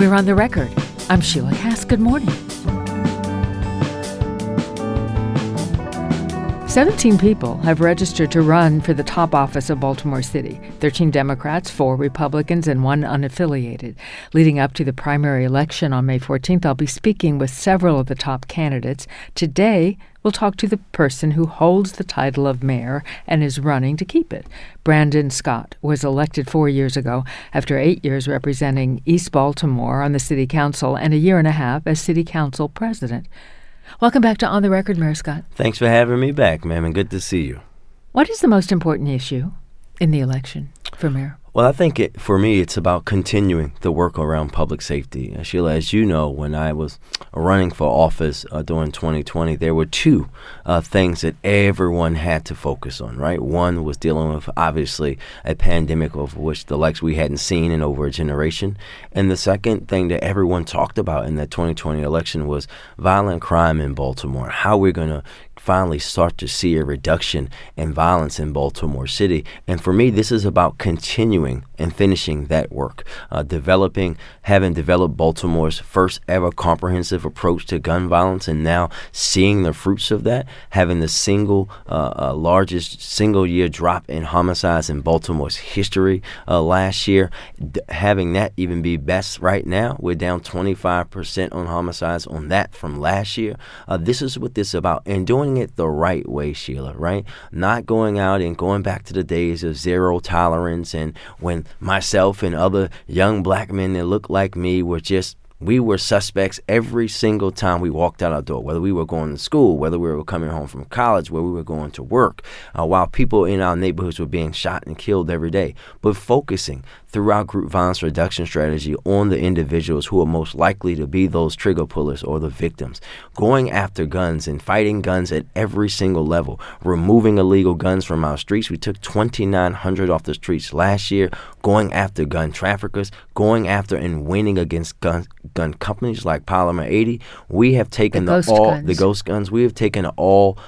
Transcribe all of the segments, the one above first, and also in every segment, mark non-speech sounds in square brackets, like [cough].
We're on the record. I'm Sheila Kast. Good morning. 17 people have registered to run for the top office of Baltimore City 13 Democrats, 4 Republicans, and 1 unaffiliated. Leading up to the primary election on May 14th, I'll be speaking with several of the top candidates. Today, we'll talk to the person who holds the title of mayor and is running to keep it. Brandon Scott was elected four years ago after eight years representing East Baltimore on the city council and a year and a half as city council president. Welcome back to On the Record, Mayor Scott. Thanks for having me back, ma'am, and good to see you. What is the most important issue in the election for mayor? Well, I think it, for me, it's about continuing the work around public safety. Sheila, as you know, when I was running for office uh, during 2020, there were two uh, things that everyone had to focus on, right? One was dealing with, obviously, a pandemic of which the likes we hadn't seen in over a generation. And the second thing that everyone talked about in the 2020 election was violent crime in Baltimore, how we're going to finally start to see a reduction in violence in Baltimore City. And for me, this is about continuing and finishing that work, uh, developing, having developed Baltimore's first ever comprehensive approach to gun violence, and now seeing the fruits of that, having the single uh, uh, largest single year drop in homicides in Baltimore's history uh, last year, d- having that even be best right now. We're down 25% on homicides on that from last year. Uh, this is what this is about, and doing it the right way, Sheila, right? Not going out and going back to the days of zero tolerance and when myself and other young black men that look like me were just we were suspects every single time we walked out our door, whether we were going to school, whether we were coming home from college, where we were going to work, uh, while people in our neighborhoods were being shot and killed every day. But focusing through our group violence reduction strategy on the individuals who are most likely to be those trigger pullers or the victims, going after guns and fighting guns at every single level, removing illegal guns from our streets. We took 2,900 off the streets last year, going after gun traffickers, going after and winning against gun gun companies like Polymer 80. We have taken the, the all guns. the ghost guns. We have taken an all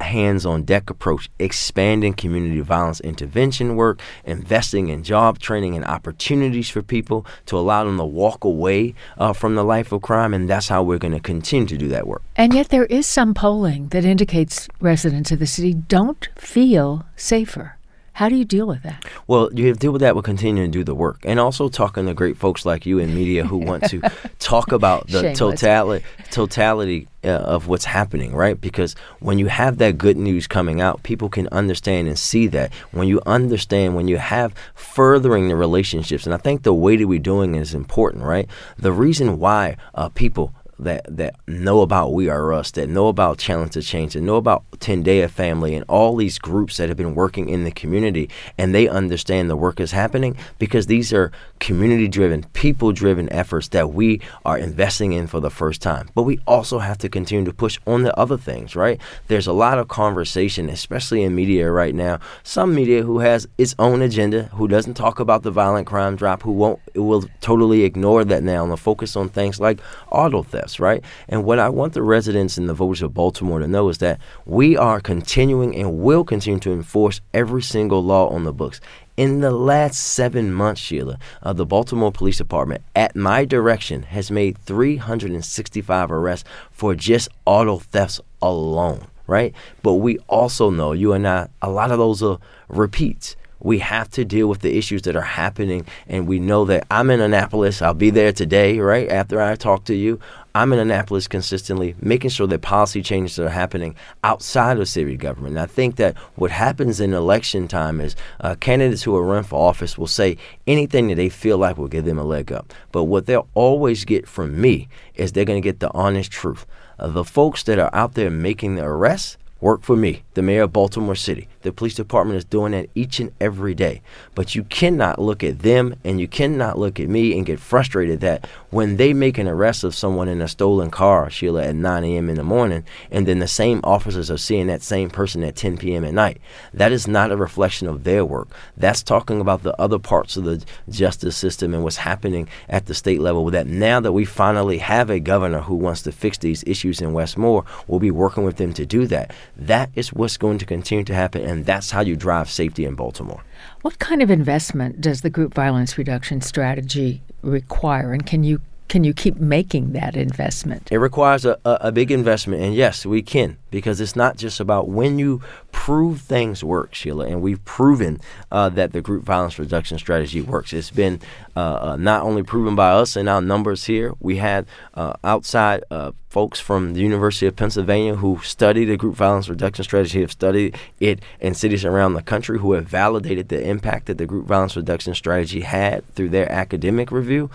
hands on deck approach, expanding community violence intervention work, investing in job training and opportunities for people to allow them to walk away uh, from the life of crime. And that's how we're going to continue to do that work. And yet, there is some polling that indicates residents of the city don't feel safer. How do you deal with that? Well, you have to deal with that with continuing to do the work, and also talking to great folks like you in media who want to [laughs] talk about the totality totality uh, of what's happening, right? Because when you have that good news coming out, people can understand and see that. When you understand, when you have furthering the relationships, and I think the way that we're doing is important, right? The reason why uh, people that that know about We Are Us, that know about Challenge to Change, that know about Tendea Family, and all these groups that have been working in the community, and they understand the work is happening because these are community-driven, people-driven efforts that we are investing in for the first time. But we also have to continue to push on the other things, right? There's a lot of conversation, especially in media right now. Some media who has its own agenda, who doesn't talk about the violent crime drop, who won't will totally ignore that now and focus on things like auto thefts, right? And what I want the residents and the voters of Baltimore to know is that we are continuing and will continue to enforce every single law on the books. In the last seven months, Sheila, uh, the Baltimore Police Department, at my direction, has made 365 arrests for just auto thefts alone, right? But we also know, you and I, a lot of those are repeats. We have to deal with the issues that are happening, and we know that I'm in Annapolis. I'll be there today, right after I talk to you. I'm in Annapolis consistently, making sure that policy changes are happening outside of city government. And I think that what happens in election time is uh, candidates who are run for office will say anything that they feel like will give them a leg up. But what they'll always get from me is they're going to get the honest truth. Uh, the folks that are out there making the arrests work for me, the mayor of Baltimore City. The police department is doing that each and every day. But you cannot look at them and you cannot look at me and get frustrated that when they make an arrest of someone in a stolen car, Sheila, at 9 a.m. in the morning, and then the same officers are seeing that same person at 10 p.m. at night, that is not a reflection of their work. That's talking about the other parts of the justice system and what's happening at the state level. That now that we finally have a governor who wants to fix these issues in Wes Moore, we'll be working with them to do that. That is what's going to continue to happen, and that's how you drive safety in Baltimore. What kind of investment does the group violence reduction strategy require, and can you can you keep making that investment? It requires a, a, a big investment, and yes, we can because it's not just about when you prove things work, Sheila, and we've proven uh, that the group violence reduction strategy works. It's been uh, uh, not only proven by us and our numbers here, we had uh, outside uh, folks from the University of Pennsylvania who studied the group violence reduction strategy, have studied it in cities around the country, who have validated the impact that the group violence reduction strategy had through their academic review.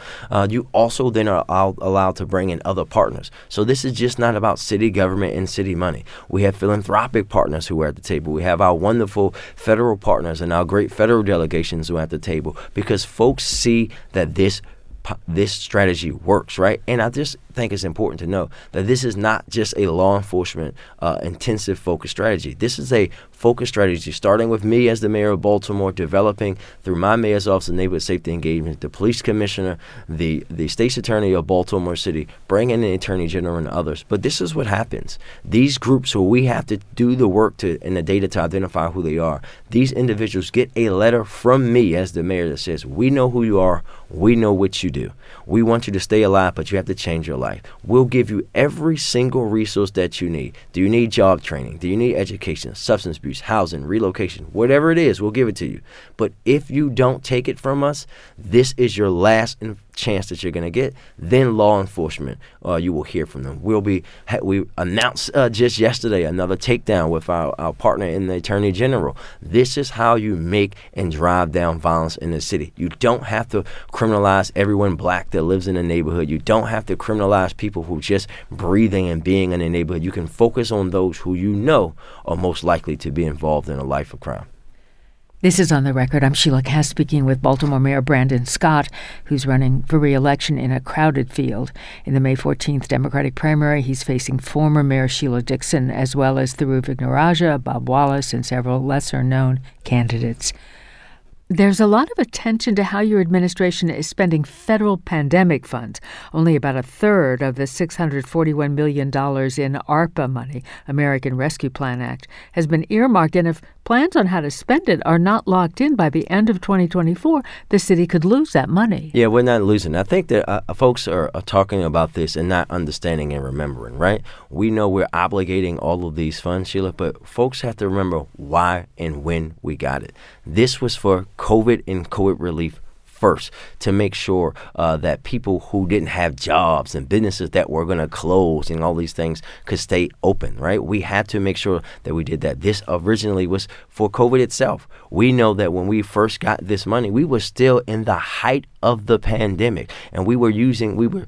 You also then are allowed to bring in other partners. So this is just not about city government and city money. We have philanthropic partners who are at the table. We have our wonderful federal partners and our great federal delegations who are at the table because folks see that this this strategy works, right? And I just think it's important to know that this is not just a law enforcement uh, intensive focus strategy. This is a focus strategy starting with me as the mayor of Baltimore, developing through my mayor's office of neighborhood safety engagement, the police commissioner, the the state's attorney of Baltimore City, bringing in the attorney general and others. But this is what happens. These groups who we have to do the work to the data to identify who they are. These individuals get a letter from me as the mayor that says, "We know who you are. We know what you do. We want you to stay alive, but you have to change your life. We'll give you every single resource that you need. Do you need job training? Do you need education, substance abuse, housing, relocation? Whatever it is, we'll give it to you. But if you don't take it from us, this is your last chance that you're going to get, then law enforcement, uh, you will hear from them. We'll be we announced uh, just yesterday another takedown with our, our partner in the Attorney General. This is how you make and drive down violence in the city. You don't have to criminalize everyone black that lives in the neighborhood. You don't have to criminalize people who just breathing and being in the neighborhood. You can focus on those who you know are most likely to be involved in a life of crime. This is on the record. I'm Sheila Kast speaking with Baltimore Mayor Brandon Scott, who's running for re-election in a crowded field. In the May 14th Democratic primary, he's facing former Mayor Sheila Dixon, as well as Thiru Vignarajah, Bob Wallace, and several lesser-known candidates. There's a lot of attention to how your administration is spending federal pandemic funds. Only about a third of the $641 million in ARPA money, American Rescue Plan Act, has been earmarked. And if plans on how to spend it are not locked in by the end of 2024, the city could lose that money. Yeah, we're not losing. I think that uh, folks are, are talking about this and not understanding and remembering, right? We know we're obligating all of these funds, Sheila, but folks have to remember why and when we got it. This was for COVID and COVID relief first to make sure uh, that people who didn't have jobs and businesses that were going to close and all these things could stay open, right? We had to make sure that we did that. This originally was for COVID itself. We know that when we first got this money, we were still in the height of the pandemic and we were using, we were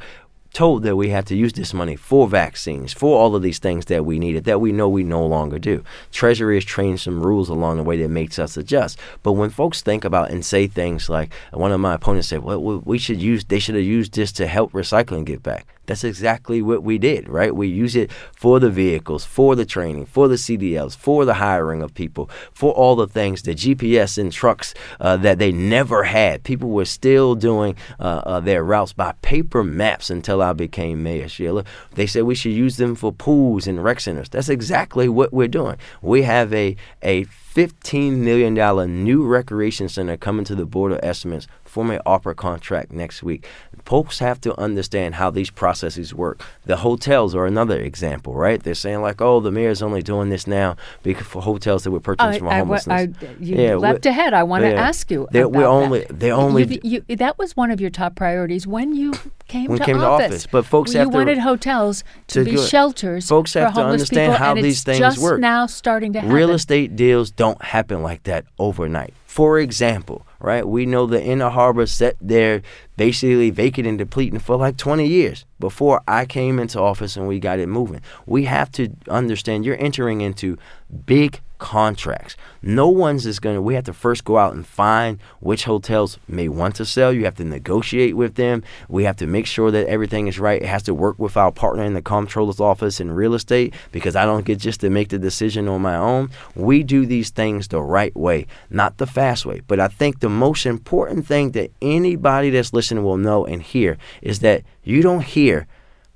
told that we had to use this money for vaccines, for all of these things that we needed that we know we no longer do. Treasury has trained some rules along the way that makes us adjust. But when folks think about and say things like, one of my opponents said, well, we should use, they should have used this to help recycling get back. That's exactly what we did, right? We use it for the vehicles, for the training, for the CDLs, for the hiring of people, for all the things, the GPS in trucks uh, that they never had. People were still doing uh, uh, their routes by paper maps until I became mayor, Sheila. They said we should use them for pools and rec centers. That's exactly what we're doing. We have a, a $15 million new recreation center coming to the Board of Estimates for my ARPA contract next week. Folks have to understand how these processes work. The hotels are another example, right? They're saying like, "Oh, the mayor's only doing this now because for hotels that were purchased from homelessness." I, you yeah, leapt ahead. I want to ask you. They're, we're only. They only. You, you, that was one of your top priorities when you [laughs] came, when to, came office. to office. But folks you have to. wanted hotels to, to be shelters. Folks have to understand people, how these things just work. Now starting to happen. Real estate deals don't happen like that overnight. For example, right, we know the Inner Harbor sat there basically vacant and depleting for like 20 years before I came into office and we got it moving. We have to understand you're entering into big contracts. No one's is going to, we have to first go out and find which hotels may want to sell. You have to negotiate with them. We have to make sure that everything is right. It has to work with our partner in the comptroller's office in real estate because I don't get just to make the decision on my own. We do these things the right way, not the fast way. But I think the most important thing that anybody that's listening will know and hear is that you don't hear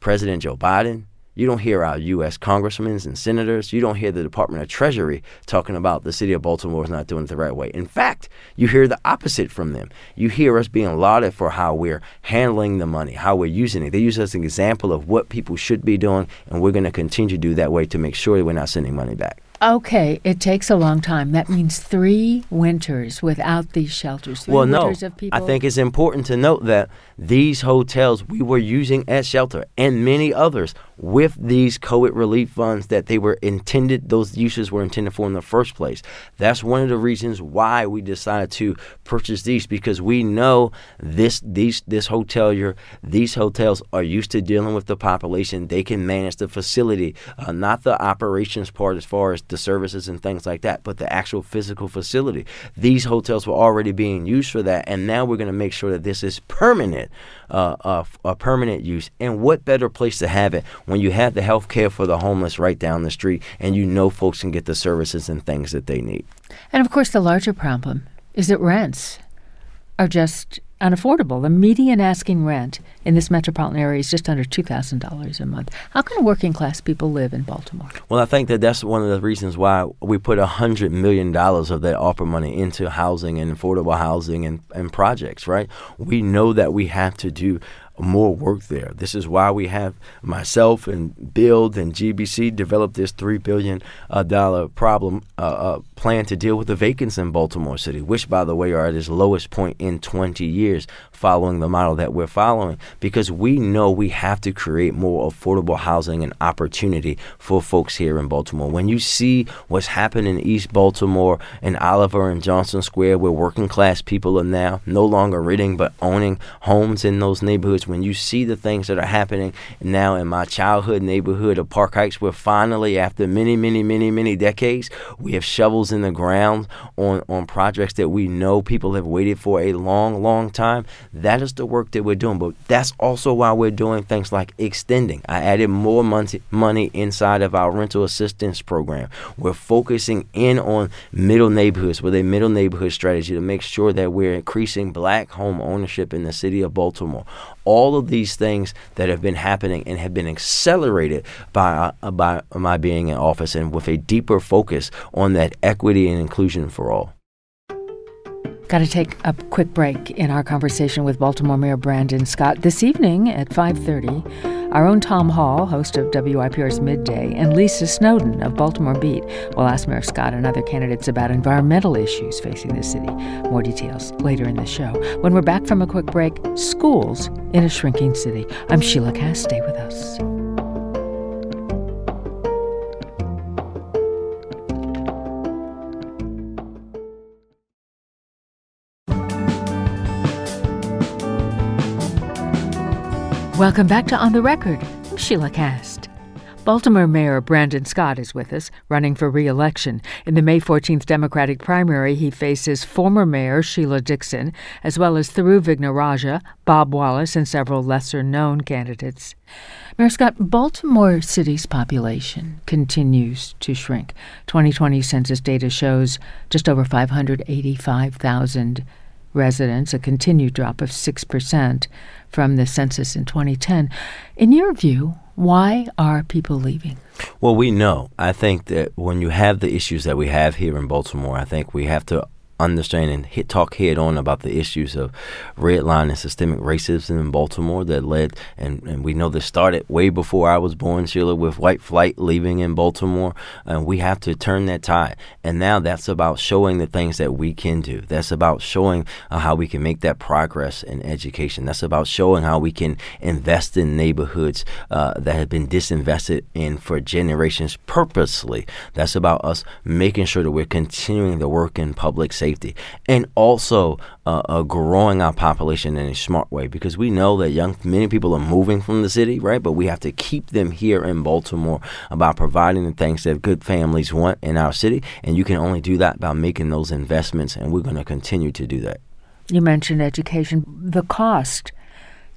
President Joe Biden, You don't hear our U.S. congressmen and senators. You don't hear the Department of Treasury talking about the city of Baltimore is not doing it the right way. In fact, you hear the opposite from them. You hear us being lauded for how we're handling the money, how we're using it. They use us as an example of what people should be doing, and we're going to continue to do that way to make sure that we're not sending money back. Okay, it takes a long time. That means three winters without these shelters. Three well, no, winters of people. I think it's important to note that these hotels we were using as shelter and many others with these COVID relief funds that they were intended, those uses were intended for in the first place. That's one of the reasons why we decided to purchase these because we know this these this hotelier, these hotels are used to dealing with the population. They can manage the facility, uh, not the operations part as far as the services and things like that, but the actual physical facility. These hotels were already being used for that, and now we're going to make sure that this is permanent, uh, uh, a permanent use. And what better place to have it when you have the health care for the homeless right down the street and you know folks can get the services and things that they need. And of course, the larger problem is that rents are just unaffordable. The median asking rent in this metropolitan area is just under $2,000 a month. How can working class people live in Baltimore? Well, I think that that's one of the reasons why we put $100 million of that ARPA money into housing and affordable housing and, and projects, right? We know that we have to do more work there. This is why we have myself and Build and GBC developed this three billion dollar problem uh, uh, plan to deal with the vacancies in Baltimore City, which, by the way, are at its lowest point in 20 years, following the model that we're following. Because we know we have to create more affordable housing and opportunity for folks here in Baltimore. When you see what's happening in East Baltimore and Oliver and Johnson Square, where working class people are now no longer renting but owning homes in those neighborhoods when you see the things that are happening now in my childhood neighborhood of Park Heights, where finally, after many, many, many, many decades, we have shovels in the ground on, on projects that we know people have waited for a long, long time. That is the work that we're doing. But that's also why we're doing things like extending. I added more money, money inside of our rental assistance program. We're focusing in on middle neighborhoods with a middle neighborhood strategy to make sure that we're increasing black home ownership in the city of Baltimore all of these things that have been happening and have been accelerated by, uh, by my being in office and with a deeper focus on that equity and inclusion for all. Got to take a quick break in our conversation with Baltimore Mayor Brandon Scott this evening at 5:30. Our own Tom Hall, host of WYPR's Midday, and Lisa Snowden of Baltimore Beat will ask Mayor Scott and other candidates about environmental issues facing the city. More details later in the show. When we're back from a quick break, schools in a shrinking city. I'm Sheila Kast. Stay with us. Welcome back to On the Record. I'm Sheila Kast. Baltimore Mayor Brandon Scott is with us, running for re election. In the May 14th Democratic primary, he faces former Mayor Sheila Dixon, as well as Thiru Vignarajah, Bob Wallace, and several lesser known candidates. Mayor Scott, Baltimore City's population continues to shrink. 2020 census data shows just over 585,000 residents, a continued drop of 6% from the census in 2010. In your view, why are people leaving? Well, we know. I think that when you have the issues that we have here in Baltimore, I think we have to understand and hit, talk head on about the issues of redline and systemic racism in Baltimore that led, and, and we know this started way before I was born, Sheila, with white flight leaving in Baltimore. And we have to turn that tide. And now that's about showing the things that we can do. That's about showing uh, how we can make that progress in education. That's about showing how we can invest in neighborhoods uh, that have been disinvested in for generations purposely. That's about us making sure that we're continuing the work in public safety safety, and also uh, uh, growing our population in a smart way because we know that young many people are moving from the city, right? But we have to keep them here in Baltimore about providing the things that good families want in our city, and you can only do that by making those investments, and we're going to continue to do that. You mentioned education, the cost.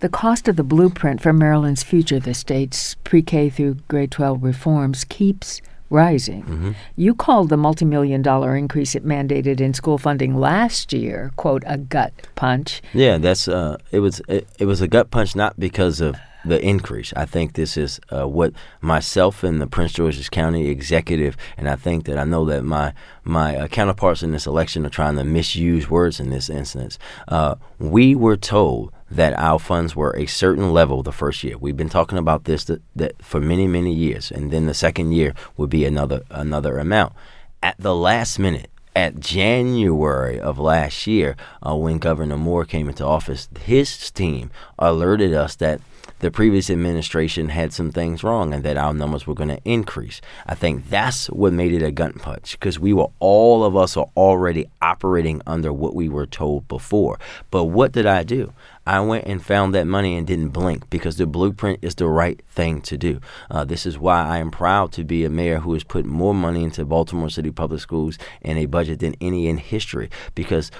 The cost of the blueprint for Maryland's future, the state's pre K through grade 12 reforms, keeps rising. Mm-hmm. You called the multi-million dollar increase it mandated in school funding last year, quote, a gut punch. Yeah, that's uh, it was it, it was a gut punch not because of the increase. I think this is uh, what myself and the Prince George's County executive, and I think that I know that my my uh, counterparts in this election are trying to misuse words in this instance. Uh, we were told that our funds were a certain level the first year. We've been talking about this that, that for many many years, and then the second year would be another another amount. At the last minute, at January of last year, uh, when Governor Moore came into office, his team alerted us that the previous administration had some things wrong and that our numbers were going to increase. I think that's what made it a gun punch because we were all of us are already operating under what we were told before. But what did I do? I went and found that money and didn't blink because the blueprint is the right thing to do. Uh, this is why I am proud to be a mayor who has put more money into Baltimore City Public Schools in a budget than any in history. Because,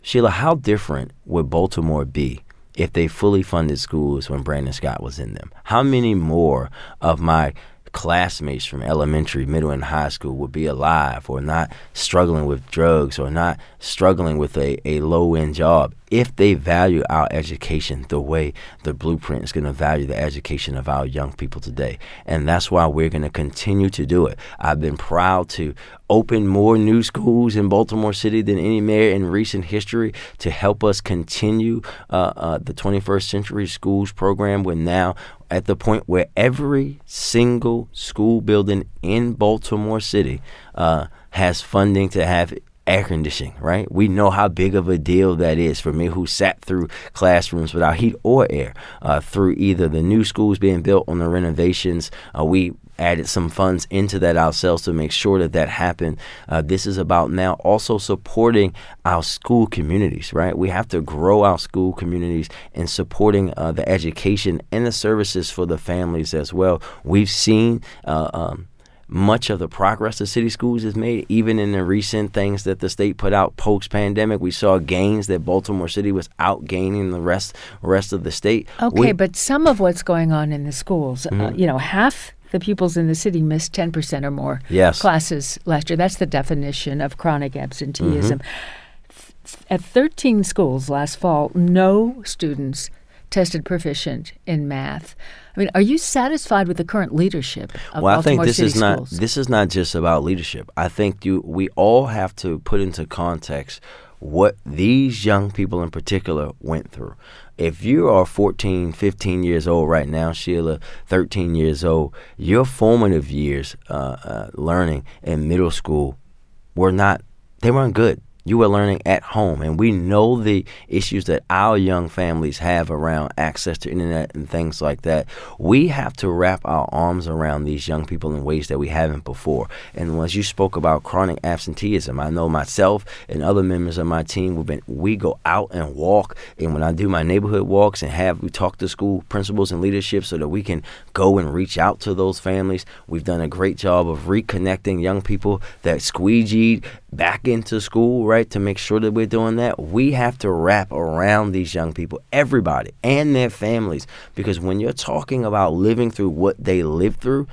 Sheila, how different would Baltimore be if they fully funded schools when Brandon Scott was in them? How many more of my classmates from elementary, middle, and high school would be alive or not struggling with drugs or not struggling with a, a low end job if they value our education the way the blueprint is going to value the education of our young people today. And that's why we're going to continue to do it. I've been proud to open more new schools in Baltimore City than any mayor in recent history to help us continue uh, uh, the 21st Century Schools program. We're now at the point where every single school building in Baltimore City uh, has funding to have air conditioning, right? We know how big of a deal that is for me who sat through classrooms without heat or air, uh, through either the new schools being built on the renovations. Uh, we added some funds into that ourselves to make sure that that happened. Uh, this is about now also supporting our school communities, right? We have to grow our school communities and supporting uh, the education and the services for the families as well. We've seen. Uh, um, much of the progress the city schools has made, even in the recent things that the state put out post pandemic. We saw gains that Baltimore City was outgaining the rest rest of the state. Okay, we, but some of what's going on in the schools, uh, mm-hmm. uh, you know, half the pupils in the city missed 10% or more yes. classes last year. That's the definition of chronic absenteeism. Mm-hmm. At 13 schools last fall, no students tested proficient in math. I mean, are you satisfied with the current leadership of well, Baltimore I think this City is not schools? this is not just about leadership. I think you we all have to put into context what these young people in particular went through. If you are 14, 15 years old right now, Sheila, 13 years old, your formative years uh, uh, learning in middle school were not, they weren't good you are learning at home. And we know the issues that our young families have around access to internet and things like that. We have to wrap our arms around these young people in ways that we haven't before. And as you spoke about chronic absenteeism, I know myself and other members of my team we've been we go out and walk and when I do my neighborhood walks and have we talk to school principals and leadership so that we can go and reach out to those families. We've done a great job of reconnecting young people that squeegeed back into school, right, to make sure that we're doing that, we have to wrap around these young people, everybody, and their families. Because when you're talking about living through what they lived through,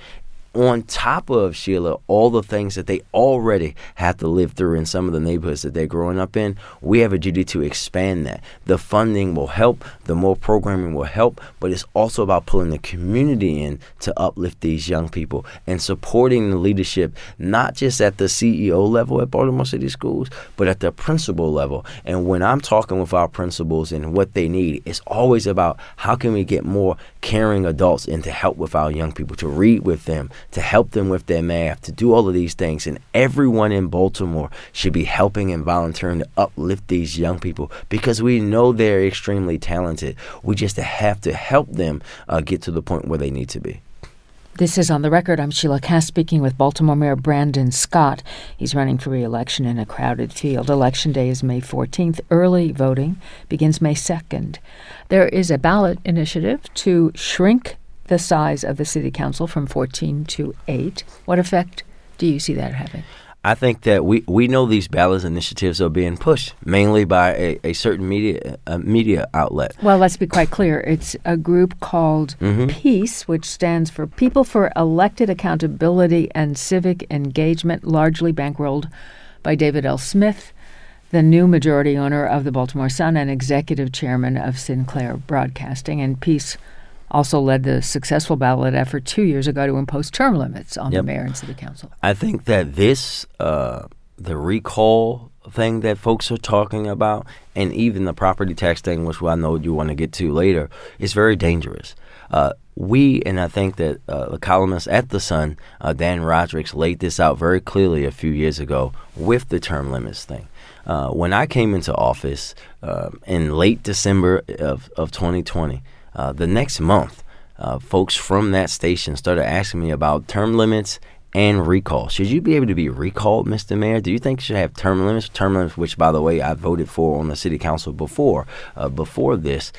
on top of Sheila, all the things that they already have to live through in some of the neighborhoods that they're growing up in, we have a duty to expand that. The funding will help, the more programming will help, but it's also about pulling the community in to uplift these young people and supporting the leadership, not just at the CEO level at Baltimore City Schools, but at the principal level. And when I'm talking with our principals and what they need, it's always about how can we get more caring adults in to help with our young people, to read with them, to help them with their math, to do all of these things. And everyone in Baltimore should be helping and volunteering to uplift these young people because we know they're extremely talented. We just have to help them uh, get to the point where they need to be. This is On the Record. I'm Sheila Kast speaking with Baltimore Mayor Brandon Scott. He's running for re-election in a crowded field. Election day is May 14th. Early voting begins May 2nd. There is a ballot initiative to shrink the size of the city council from 14 to 8. What effect do you see that having? I think that we, we know these ballot initiatives are being pushed mainly by a, a certain media a media outlet. Well, let's be quite clear. It's a group called Mhm. PEACE, which stands for People for Elected Accountability and Civic Engagement, largely bankrolled by David D. Smith, the new majority owner of the Baltimore Sun and executive chairman of Sinclair Broadcasting. And PEACE also led the successful ballot effort two years ago to impose term limits on Yep. the mayor and city council. I think that this, uh, the recall thing that folks are talking about, and even the property tax thing, which I know you want to get to later, is very dangerous. Uh, we, and I think that uh, the columnist at The Sun, uh, Dan Rodricks, laid this out very clearly a few years ago with the term limits thing. Uh, when I came into office uh, in late December of, of 2020, uh, the next month, uh, folks from that station started asking me about term limits and recall. Should you be able to be recalled, Mr. Mayor? Do you think you should have term limits? Term limits, which, by the way, I voted for on the city council before, uh, before this.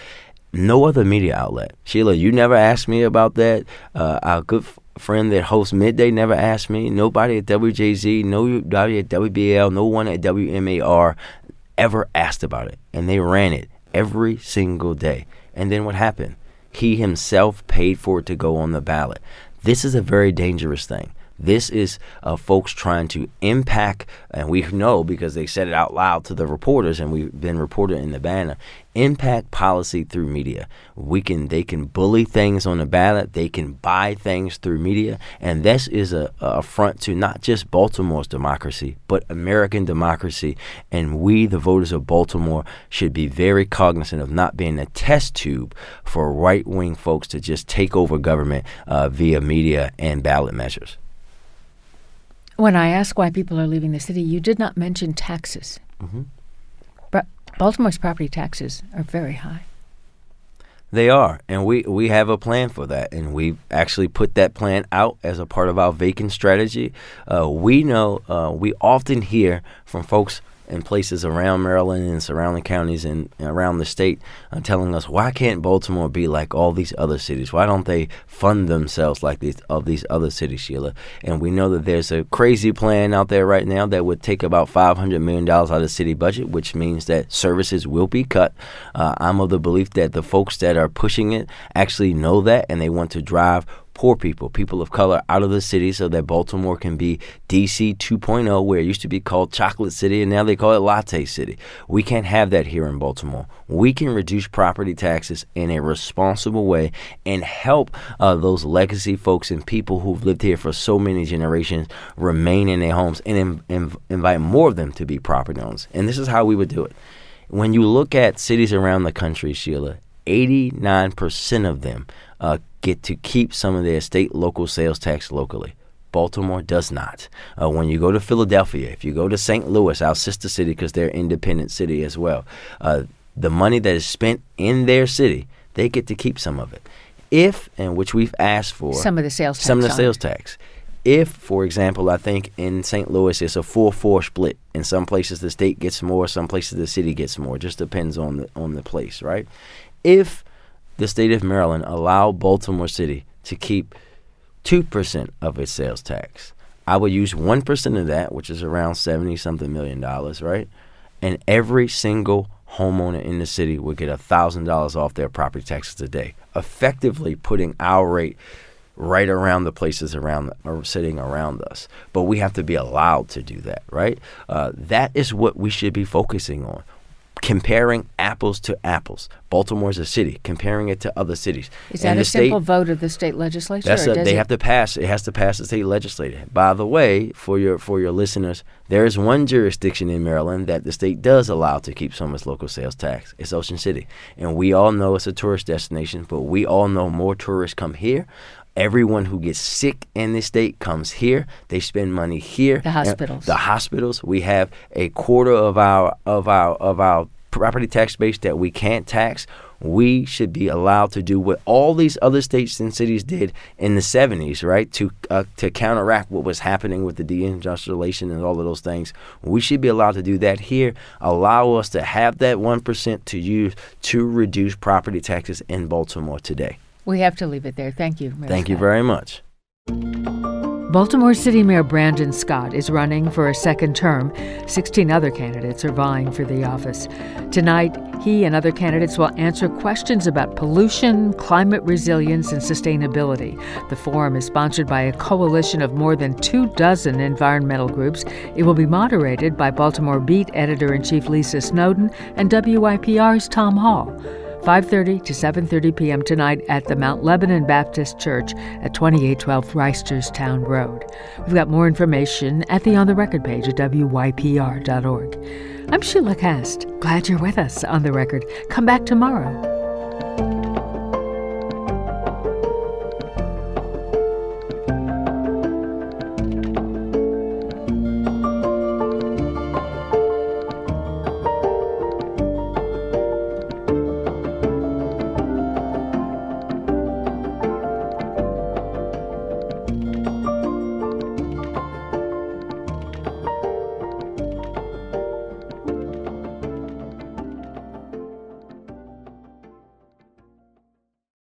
No other media outlet. Sheila, you never asked me about that. Uh, our good f- friend that hosts Midday never asked me. Nobody at WJZ, nobody at WBAL, no one at WMAR ever asked about it. And they ran it every single day. And then what happened? He himself paid for it to go on the ballot. This is a very dangerous thing. This is uh, folks trying to impact, and we know because they said it out loud to the reporters, and we've been reported in the banner. Impact policy through media. We can, they can bully things on the ballot. They can buy things through media, and this is a, a affront to not just Baltimore's democracy, but American democracy. And we, the voters of Baltimore, should be very cognizant of not being a test tube for right wing folks to just take over government uh, via media and ballot measures. When I ask why people are leaving the city, you did not mention taxes. Mhm. But Baltimore's property taxes are very high. They are, and we we have a plan for that, and we've actually put that plan out as a part of our vacant strategy. Uh, we know uh, we often hear from folks in places around Maryland and surrounding counties and around the state uh, telling us why can't Baltimore be like all these other cities? Why don't they fund themselves like these of these other cities, Sheila? And we know that there's a crazy plan out there right now that would take about five hundred million dollars out of the city budget, which means that services will be cut. Uh, I'm of the belief that the folks that are pushing it actually know that and they want to drive poor people, people of color out of the city so that Baltimore can be DC 2.0, where it used to be called Chocolate City and now they call it Latte City. We can't have that here in Baltimore. We can reduce property taxes in a responsible way and help uh, those legacy folks and people who've lived here for so many generations remain in their homes and in, in, invite more of them to be property owners. And this is how we would do it. When you look at cities around the country, Sheila, 89% of them uh, get to keep some of their state local sales tax locally. Baltimore does not. Uh, when you go to Philadelphia, if you go to St. Louis, our sister city, because they're independent city as well, uh, the money that is spent in their city, they get to keep some of it. If, and which we've asked for, Some of the sales tax. some of the sales tax. If, for example, I think in St. Louis it's a four-four split. In some places the state gets more, some places the city gets more. It Just depends on the on the place, right? If the state of Maryland allowed Baltimore City to keep two percent of its sales tax, I would use one percent of that, which is around seventy something million dollars, right? And every single homeowner in the city would get a thousand dollars off their property taxes a day, effectively putting our rate right around the places around or sitting around us. But we have to be allowed to do that, right? Uh, that is what we should be focusing on. Comparing apples to apples. Baltimore's a city, comparing it to other cities. Is that the a simple state- vote of the state legislature? that's a, they it- have to pass. It has to pass the state legislature. By the way, for your for your listeners, there is one jurisdiction in Maryland that the state does allow to keep some of its local sales tax. It's Ocean City, and we all know it's a tourist destination. But we all know more tourists come here. Everyone who gets sick in this state comes here. They spend money here. The And hospitals. The hospitals. We have a quarter of our of our of our property tax base that we can't tax. We should be allowed to do what all these other states and cities did in the 70s, right? To uh, to counteract what was happening with the deindustrialization and all of those things. We should be allowed to do that here. Allow us to have that 1% to use to reduce property taxes in Baltimore today. We have to leave it there. Thank you. Mayor Thank you very much. Baltimore City Mayor Brandon Scott is running for a second term. 16 other candidates are vying for the office. Tonight, he and other candidates will answer questions about pollution, climate resilience, and sustainability. The forum is sponsored by a coalition of more than two dozen environmental groups. It will be moderated by Baltimore Beat editor in chief Lisa Snowden and WYPR's Tom Hall. 5:30 to 7:30 p.m. tonight at the Mount Lebanon Baptist Church at 2812 Reisterstown Road. We've got more information at the On the Record page at wypr.org. I'm Sheila Kast. Glad you're with us on the record. Come back tomorrow